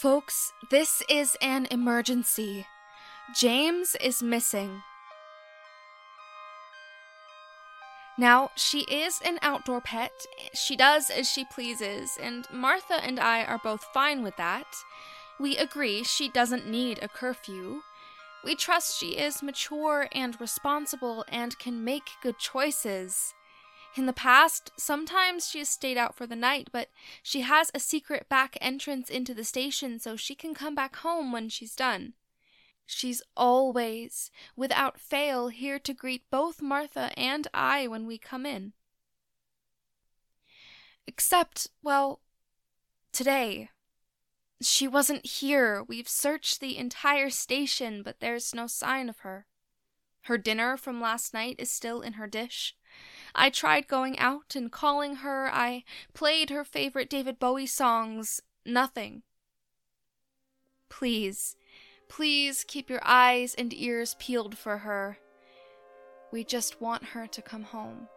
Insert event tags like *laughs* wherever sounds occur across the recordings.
Folks, this is an emergency. James is missing. Now, she is an outdoor pet. She does as she pleases, and Martha and I are both fine with that. We agree she doesn't need a curfew. We trust she is mature and responsible and can make good choices. In the past, sometimes she has stayed out for the night, but she has a secret back entrance into the station so she can come back home when she's done. She's always, without fail, here to greet both Martha and I when we come in. Except, well, today. She wasn't here. We've searched the entire station, but there's no sign of her. Her dinner from last night is still in her dish. I tried going out and calling her. I played her favorite David Bowie songs. Nothing. Please, please keep your eyes and ears peeled for her. We just want her to come home.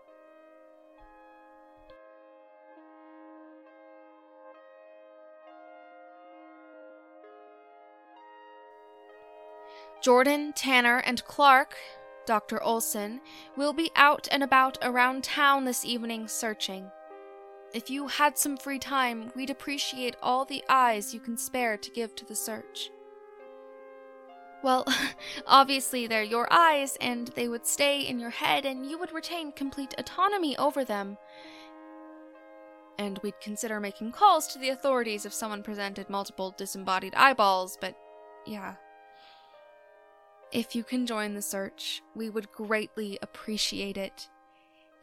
Jordan, Tanner, and Clark Dr. Olson, will be out and about around town this evening searching. If you had some free time, we'd appreciate all the eyes you can spare to give to the search. Well, *laughs* obviously, they're your eyes, and they would stay in your head, and you would retain complete autonomy over them. And we'd consider making calls to the authorities if someone presented multiple disembodied eyeballs, but yeah. If you can join the search, we would greatly appreciate it.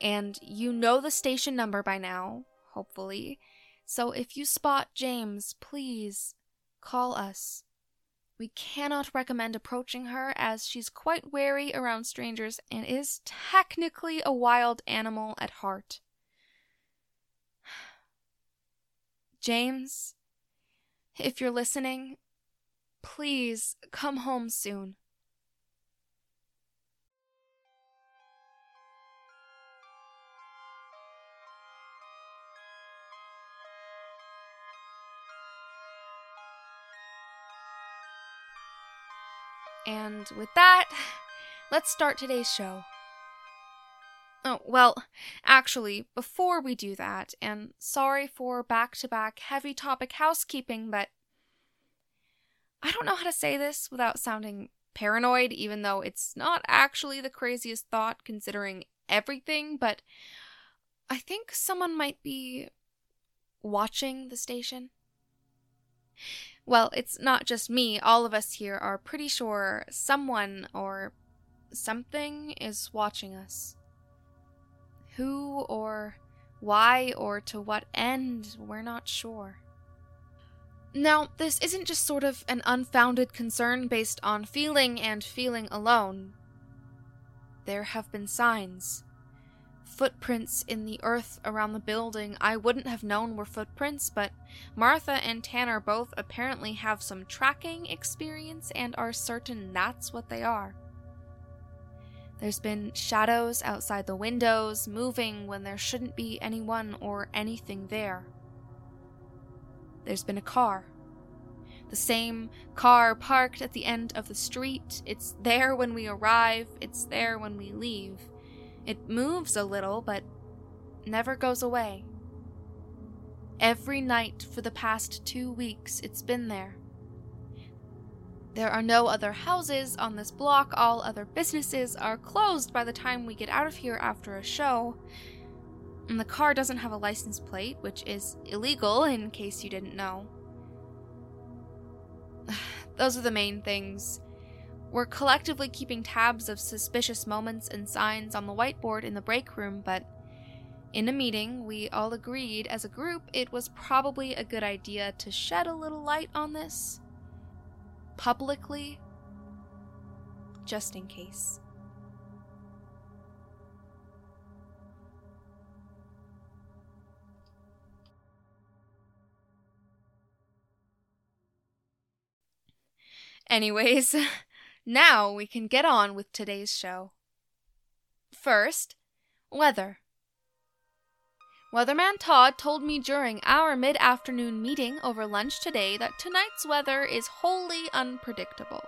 And you know the station number by now, hopefully. So if you spot James, please call us. We cannot recommend approaching her as she's quite wary around strangers and is technically a wild animal at heart. *sighs* James, if you're listening, please come home soon. And with that, let's start today's show. Oh, well, actually, before we do that, and sorry for back to back heavy topic housekeeping, but I don't know how to say this without sounding paranoid, even though it's not actually the craziest thought considering everything, but I think someone might be watching the station. Well, it's not just me. All of us here are pretty sure someone or something is watching us. Who or why or to what end, we're not sure. Now, this isn't just sort of an unfounded concern based on feeling and feeling alone. There have been signs footprints in the earth around the building I wouldn't have known were footprints, but Martha and Tanner both apparently have some tracking experience and are certain that's what they are. There's been shadows outside the windows, moving when there shouldn't be anyone or anything there. There's been a car. The same car parked at the end of the street. It's there when we arrive, it's there when we leave. It moves a little, but never goes away. Every night for the past two weeks, it's been there. There are no other houses on this block, all other businesses are closed by the time we get out of here after a show. And the car doesn't have a license plate, which is illegal in case you didn't know. *sighs* Those are the main things. We're collectively keeping tabs of suspicious moments and signs on the whiteboard in the break room, but in a meeting, we all agreed as a group it was probably a good idea to shed a little light on this. Publicly. Just in case. Anyways, *laughs* Now we can get on with today's show. First, weather. Weatherman Todd told me during our mid afternoon meeting over lunch today that tonight's weather is wholly unpredictable.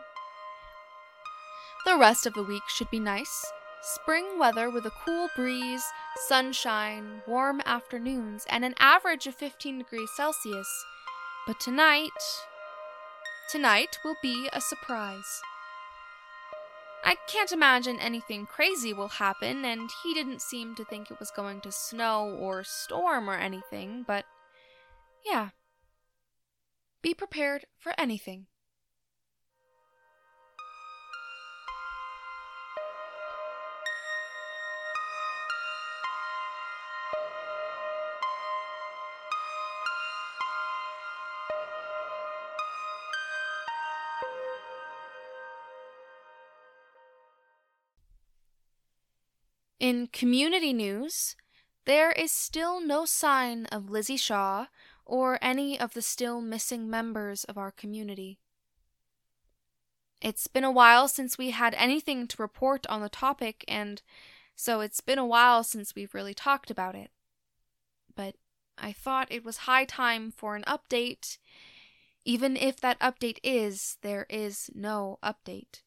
The rest of the week should be nice. Spring weather with a cool breeze, sunshine, warm afternoons, and an average of 15 degrees Celsius. But tonight. Tonight will be a surprise. I can't imagine anything crazy will happen, and he didn't seem to think it was going to snow or storm or anything, but yeah. Be prepared for anything. In community news, there is still no sign of Lizzie Shaw or any of the still missing members of our community. It's been a while since we had anything to report on the topic, and so it's been a while since we've really talked about it. But I thought it was high time for an update, even if that update is there is no update.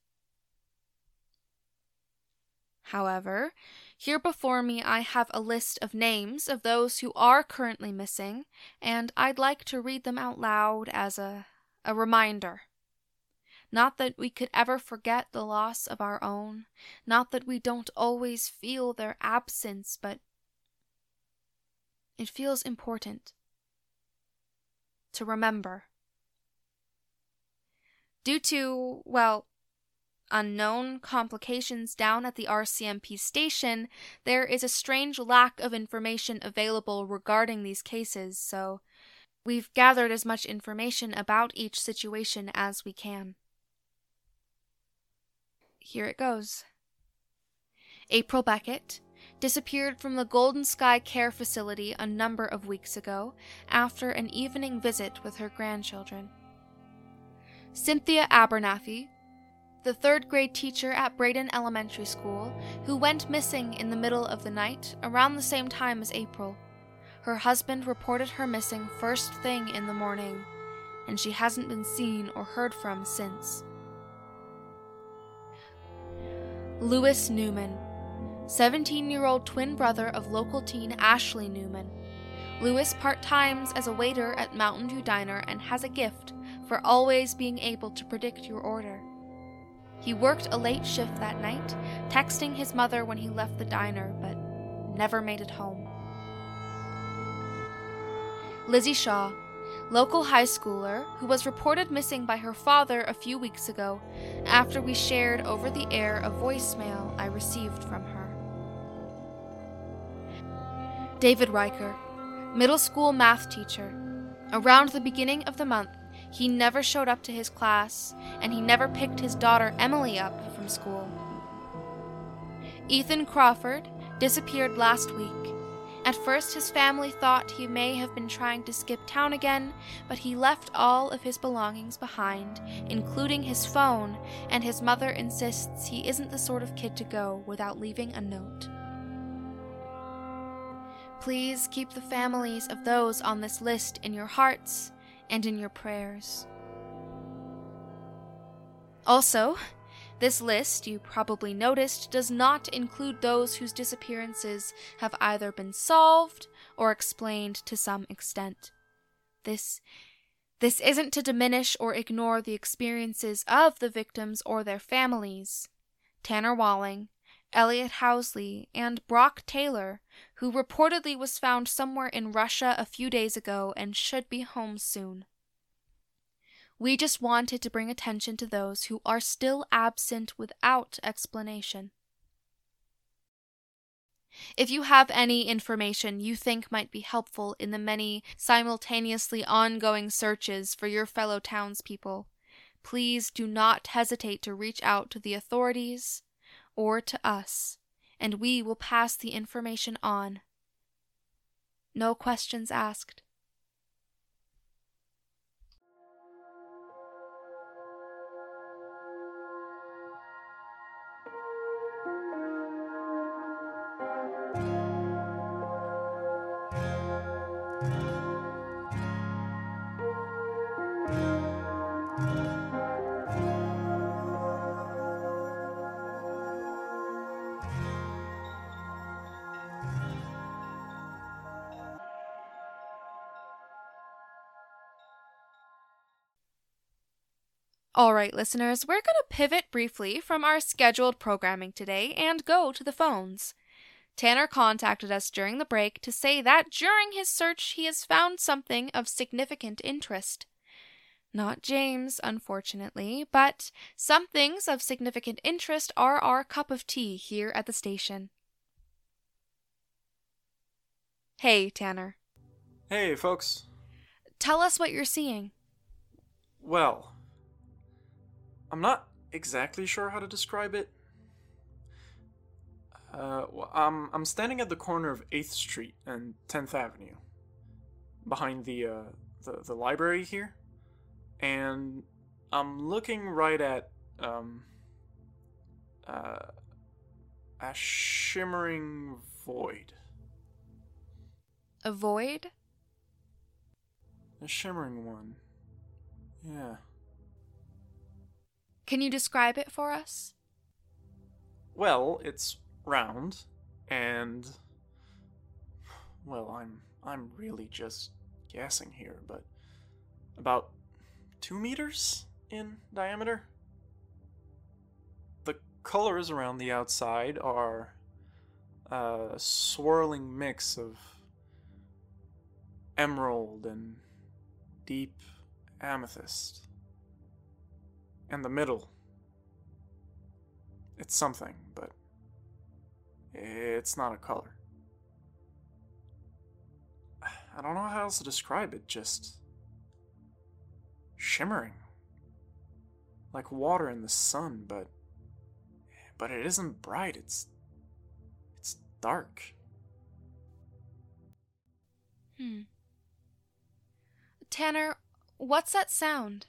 However, here before me I have a list of names of those who are currently missing, and I'd like to read them out loud as a, a reminder. Not that we could ever forget the loss of our own, not that we don't always feel their absence, but it feels important to remember. Due to, well, unknown complications down at the RCMP station, there is a strange lack of information available regarding these cases, so we've gathered as much information about each situation as we can. Here it goes. April Beckett disappeared from the Golden Sky Care Facility a number of weeks ago after an evening visit with her grandchildren. Cynthia Abernathy the third grade teacher at Braden Elementary School, who went missing in the middle of the night around the same time as April. Her husband reported her missing first thing in the morning, and she hasn't been seen or heard from since. Lewis Newman, 17 year old twin brother of local teen Ashley Newman. Lewis part times as a waiter at Mountain View Diner and has a gift for always being able to predict your order. He worked a late shift that night, texting his mother when he left the diner, but never made it home. Lizzie Shaw, local high schooler who was reported missing by her father a few weeks ago after we shared over the air a voicemail I received from her. David Riker, middle school math teacher. Around the beginning of the month, he never showed up to his class, and he never picked his daughter Emily up from school. Ethan Crawford disappeared last week. At first, his family thought he may have been trying to skip town again, but he left all of his belongings behind, including his phone, and his mother insists he isn't the sort of kid to go without leaving a note. Please keep the families of those on this list in your hearts and in your prayers. Also, this list, you probably noticed, does not include those whose disappearances have either been solved or explained to some extent. This this isn't to diminish or ignore the experiences of the victims or their families. Tanner Walling, Elliot Housley, and Brock Taylor, who reportedly was found somewhere in Russia a few days ago and should be home soon. We just wanted to bring attention to those who are still absent without explanation. If you have any information you think might be helpful in the many simultaneously ongoing searches for your fellow townspeople, please do not hesitate to reach out to the authorities or to us, and we will pass the information on. No questions asked. All right, listeners, we're going to pivot briefly from our scheduled programming today and go to the phones. Tanner contacted us during the break to say that during his search he has found something of significant interest. Not James, unfortunately, but some things of significant interest are our cup of tea here at the station. Hey, Tanner. Hey, folks. Tell us what you're seeing. Well, I'm not exactly sure how to describe it. Uh, well, I'm I'm standing at the corner of Eighth Street and Tenth Avenue, behind the uh, the the library here, and I'm looking right at um uh, a shimmering void. A void? A shimmering one. Yeah. Can you describe it for us? Well, it's round and well, I'm I'm really just guessing here, but about 2 meters in diameter. The colors around the outside are a swirling mix of emerald and deep amethyst. And the middle. It's something, but it's not a color. I don't know how else to describe it, just shimmering. Like water in the sun, but but it isn't bright, it's it's dark. Hmm. Tanner, what's that sound?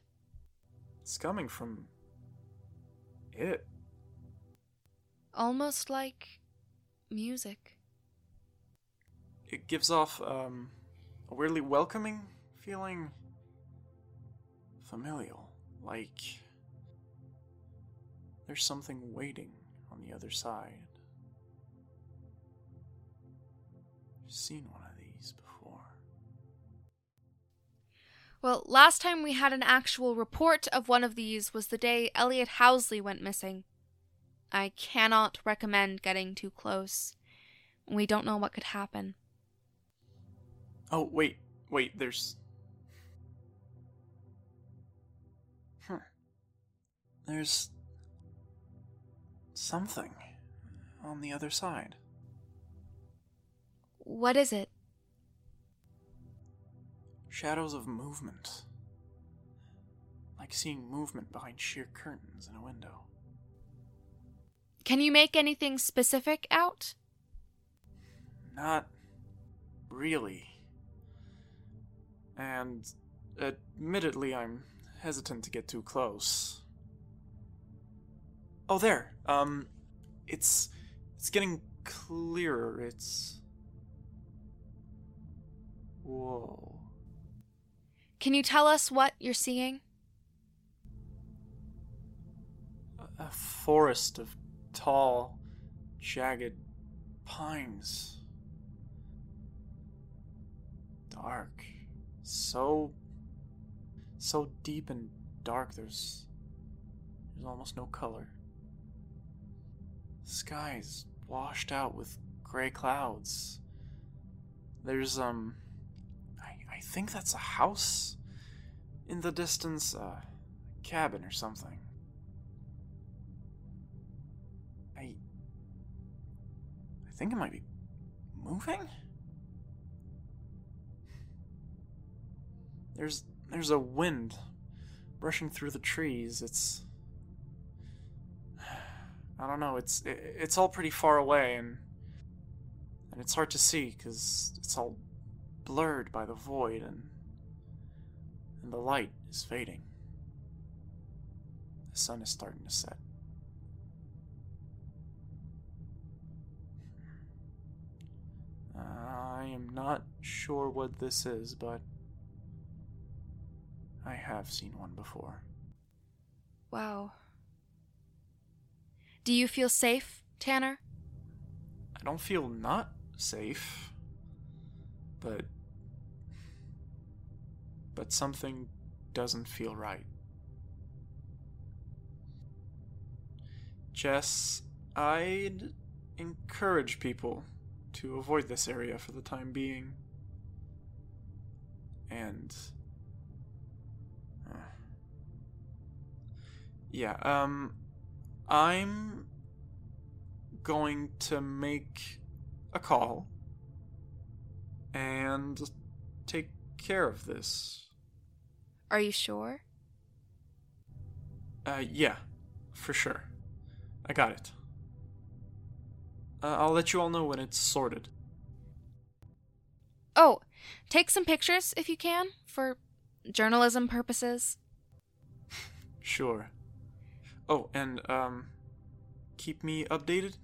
It's coming from it. Almost like music. It gives off um, a weirdly welcoming feeling, familial, like there's something waiting on the other side. I've seen one Well, last time we had an actual report of one of these was the day Elliot Housley went missing. I cannot recommend getting too close. We don't know what could happen. Oh, wait, wait, there's. Huh. There's. something on the other side. What is it? Shadows of movement. Like seeing movement behind sheer curtains in a window. Can you make anything specific out? Not really. And admittedly, I'm hesitant to get too close. Oh, there. Um, it's it's getting clearer. It's whoa. Can you tell us what you're seeing? A, forest of tall, jagged pines. Dark. So. so deep and dark, there's. there's almost no color. Sky's washed out with gray clouds. There's, um. I, think that's a house in the distance, uh, a cabin or something. I. I think it might be moving? There's there's a wind brushing through the trees. It's *sighs* I don't know. It's it, it's all pretty far away and and it's hard to see cuz it's all blurred by the void and and the light is fading. The sun is starting to set. I am not sure what this is, but I have seen one before. Wow. Do you feel safe, Tanner? I don't feel not safe, but. But something doesn't feel right. Jess, I'd encourage people to avoid this area for the time being. And. Uh, yeah, um. I'm going to make a call and take care of this. Are you sure? Uh, yeah, for sure. I got it. Uh, I'll let you all know when it's sorted. Oh, take some pictures if you can, for journalism purposes. *laughs* Sure. Oh, and, um, keep me updated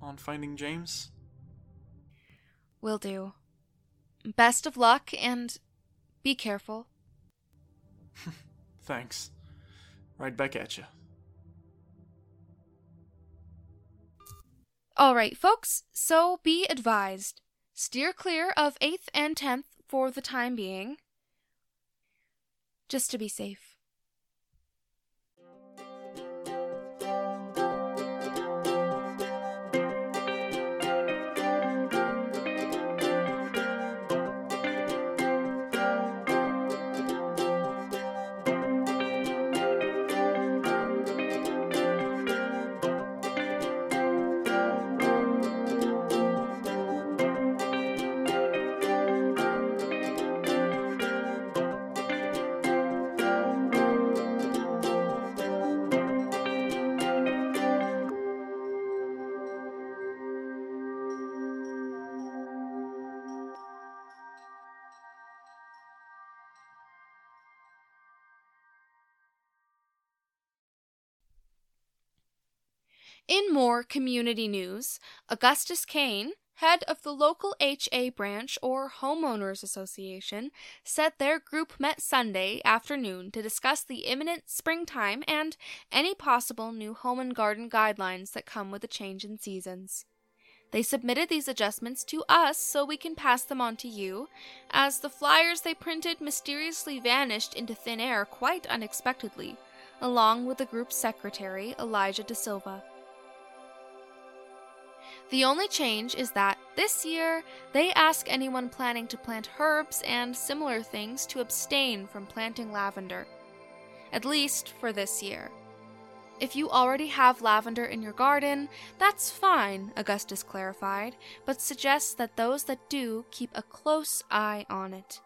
on finding James? Will do. Best of luck and be careful. *laughs* Thanks. Right back at you. All right, folks, so be advised. Steer clear of 8th and 10th for the time being. Just to be safe. In more community news, Augustus Kane, head of the local HA branch or Homeowners Association, said their group met Sunday afternoon to discuss the imminent springtime and any possible new home and garden guidelines that come with a change in seasons. They submitted these adjustments to us so we can pass them on to you, as the flyers they printed mysteriously vanished into thin air quite unexpectedly, along with the group's secretary, Elijah De Silva. The only change is that this year they ask anyone planning to plant herbs and similar things to abstain from planting lavender. At least for this year. If you already have lavender in your garden, that's fine, Augustus clarified, but suggests that those that do keep a close eye on it.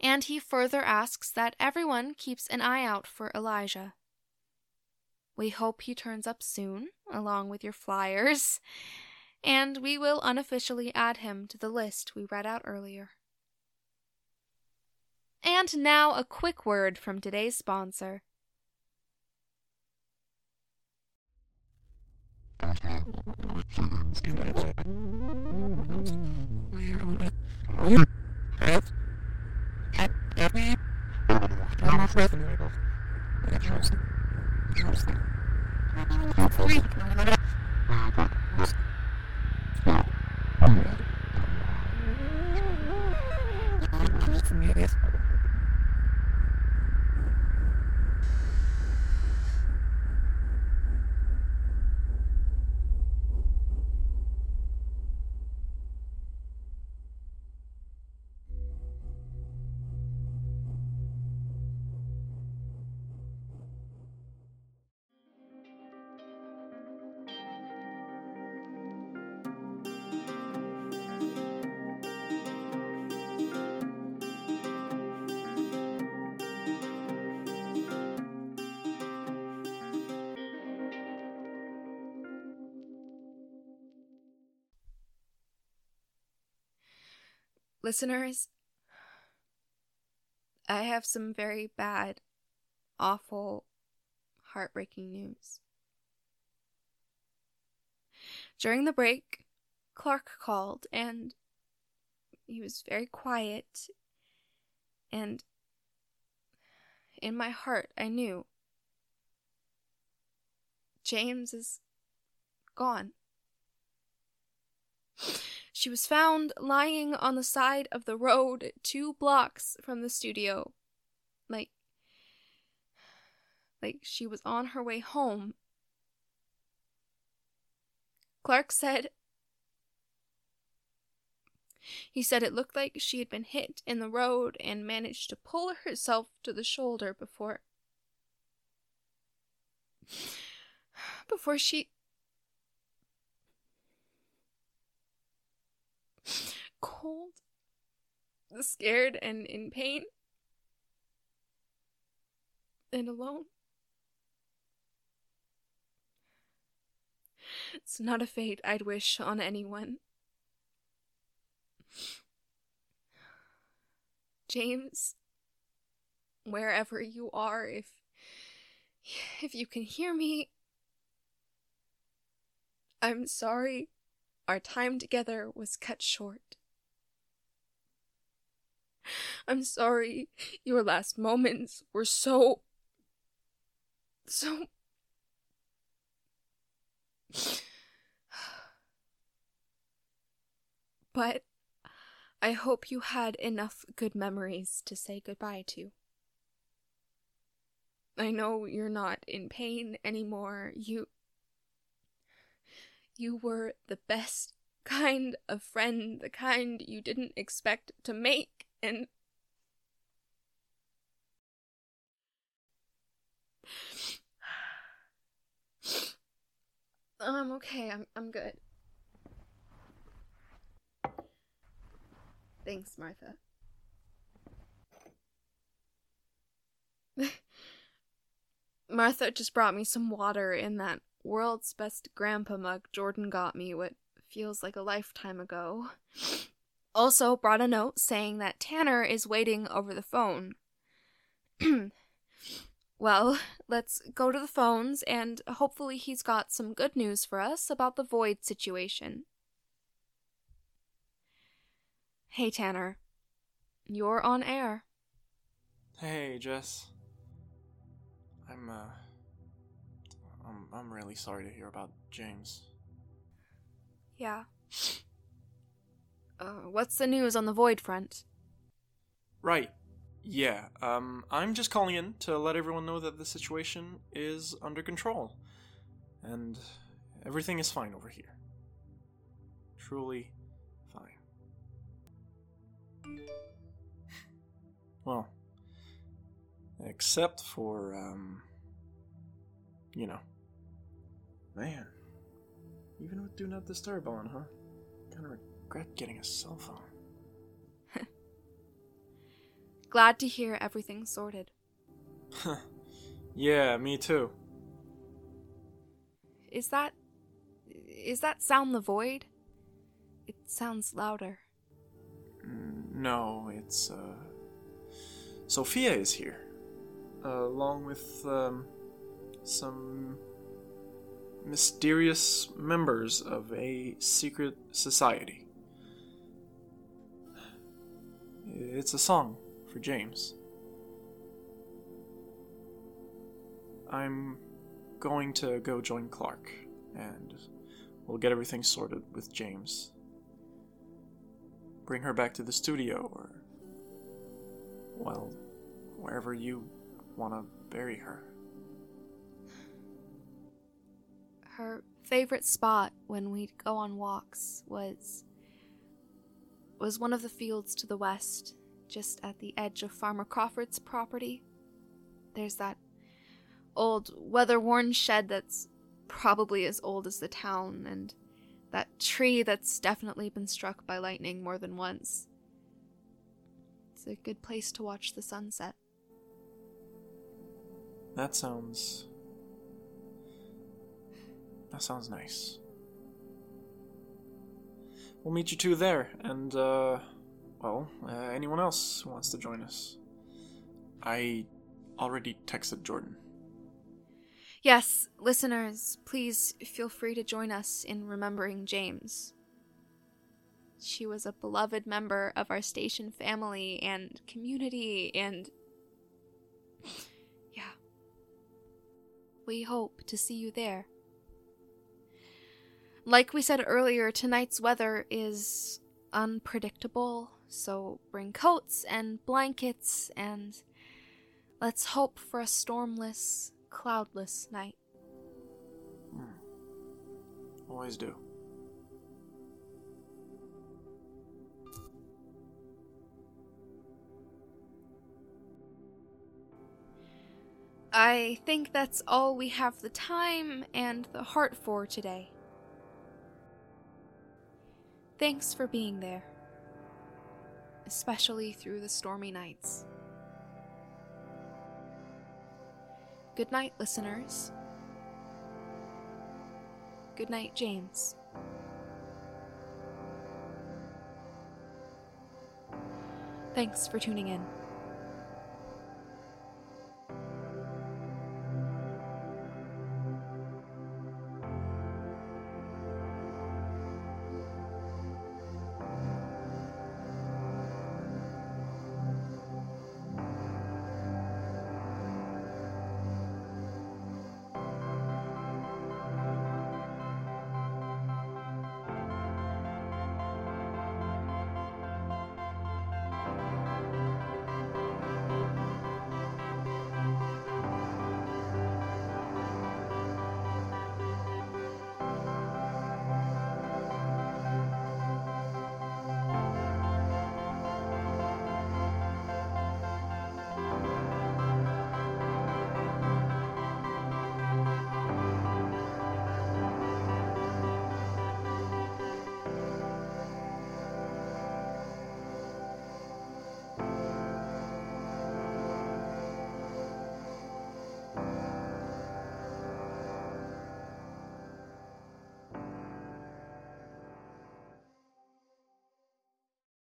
And he further asks that everyone keeps an eye out for Elijah. We hope he turns up soon, along with your flyers, and we will unofficially add him to the list we read out earlier. And now a quick word from today's sponsor. Yes. Listeners, I have some very bad, awful, heartbreaking news. During the break, Clark called and he was very quiet. And in my heart, I knew James is gone. She was found lying on the side of the road two blocks from the studio. Like, like she was on her way home. Clark said he said it looked like she had been hit in the road and managed to pull herself to the shoulder before. *sighs* before she. Cold, scared, and in pain, and alone. It's not a fate I'd wish on anyone. James, wherever you are, if if you can hear me, I'm sorry our time together was cut short. I'm sorry your last moments were so so *sighs* but I hope you had enough good memories to say goodbye to. I know you're not in pain anymore. You. You were the best kind of friend, the kind you didn't expect to make, and. *sighs* I'm okay. I'm I'm good. Thanks, Martha. *laughs* Martha just brought me some water in that world's best grandpa mug Jordan got me what feels like a lifetime ago. Also brought a note saying that Tanner is waiting over the phone. *clears throat* well, let's go to the phones and hopefully he's got some good news for us about the void situation. Hey, Tanner. You're on air. Hey, Jess. I'm, uh. I'm, I'm really sorry to hear about James. Yeah. Uh, what's the news on the Void front? Right. Yeah, um, I'm just calling in to let everyone know that the situation is under control. And everything is fine over here. Truly fine. Well, except for, um, you know. Man, even with Do Not Disturb on, huh? Kinda regret getting a cell phone. *laughs* Glad to hear everything's sorted. yeah, me too. Is that. Is that sound the void? It sounds louder. Mm, no, it's, uh. Sophia is here, uh, along with um, some mysterious members of a secret society. It's a song for James. I'm going to go join Clark, and we'll get everything sorted with James. Bring her back to the studio, or well, wherever you want to bury her. Her favorite spot when we'd go on walks was was one of the fields to the west, just at the edge of Farmer Crawford's property. There's that old weather-worn shed that's probably as old as the town and that tree that's definitely been struck by lightning more than once. It's a good place to watch the sunset. That sounds. That sounds nice. We'll meet you two there, and, uh. Well, uh, anyone else who wants to join us? I already texted Jordan. Yes, listeners, please feel free to join us in remembering James. She was a beloved member of our station family and community, and. Yeah. We hope to see you there. Like we said earlier, tonight's weather is unpredictable, so bring coats and blankets and let's hope for a stormless, cloudless night. Hmm. Always do. I think that's all we have the time and the heart for today. Thanks for being there, especially through the stormy nights. Good night, listeners. Good night, James. Thanks for tuning in.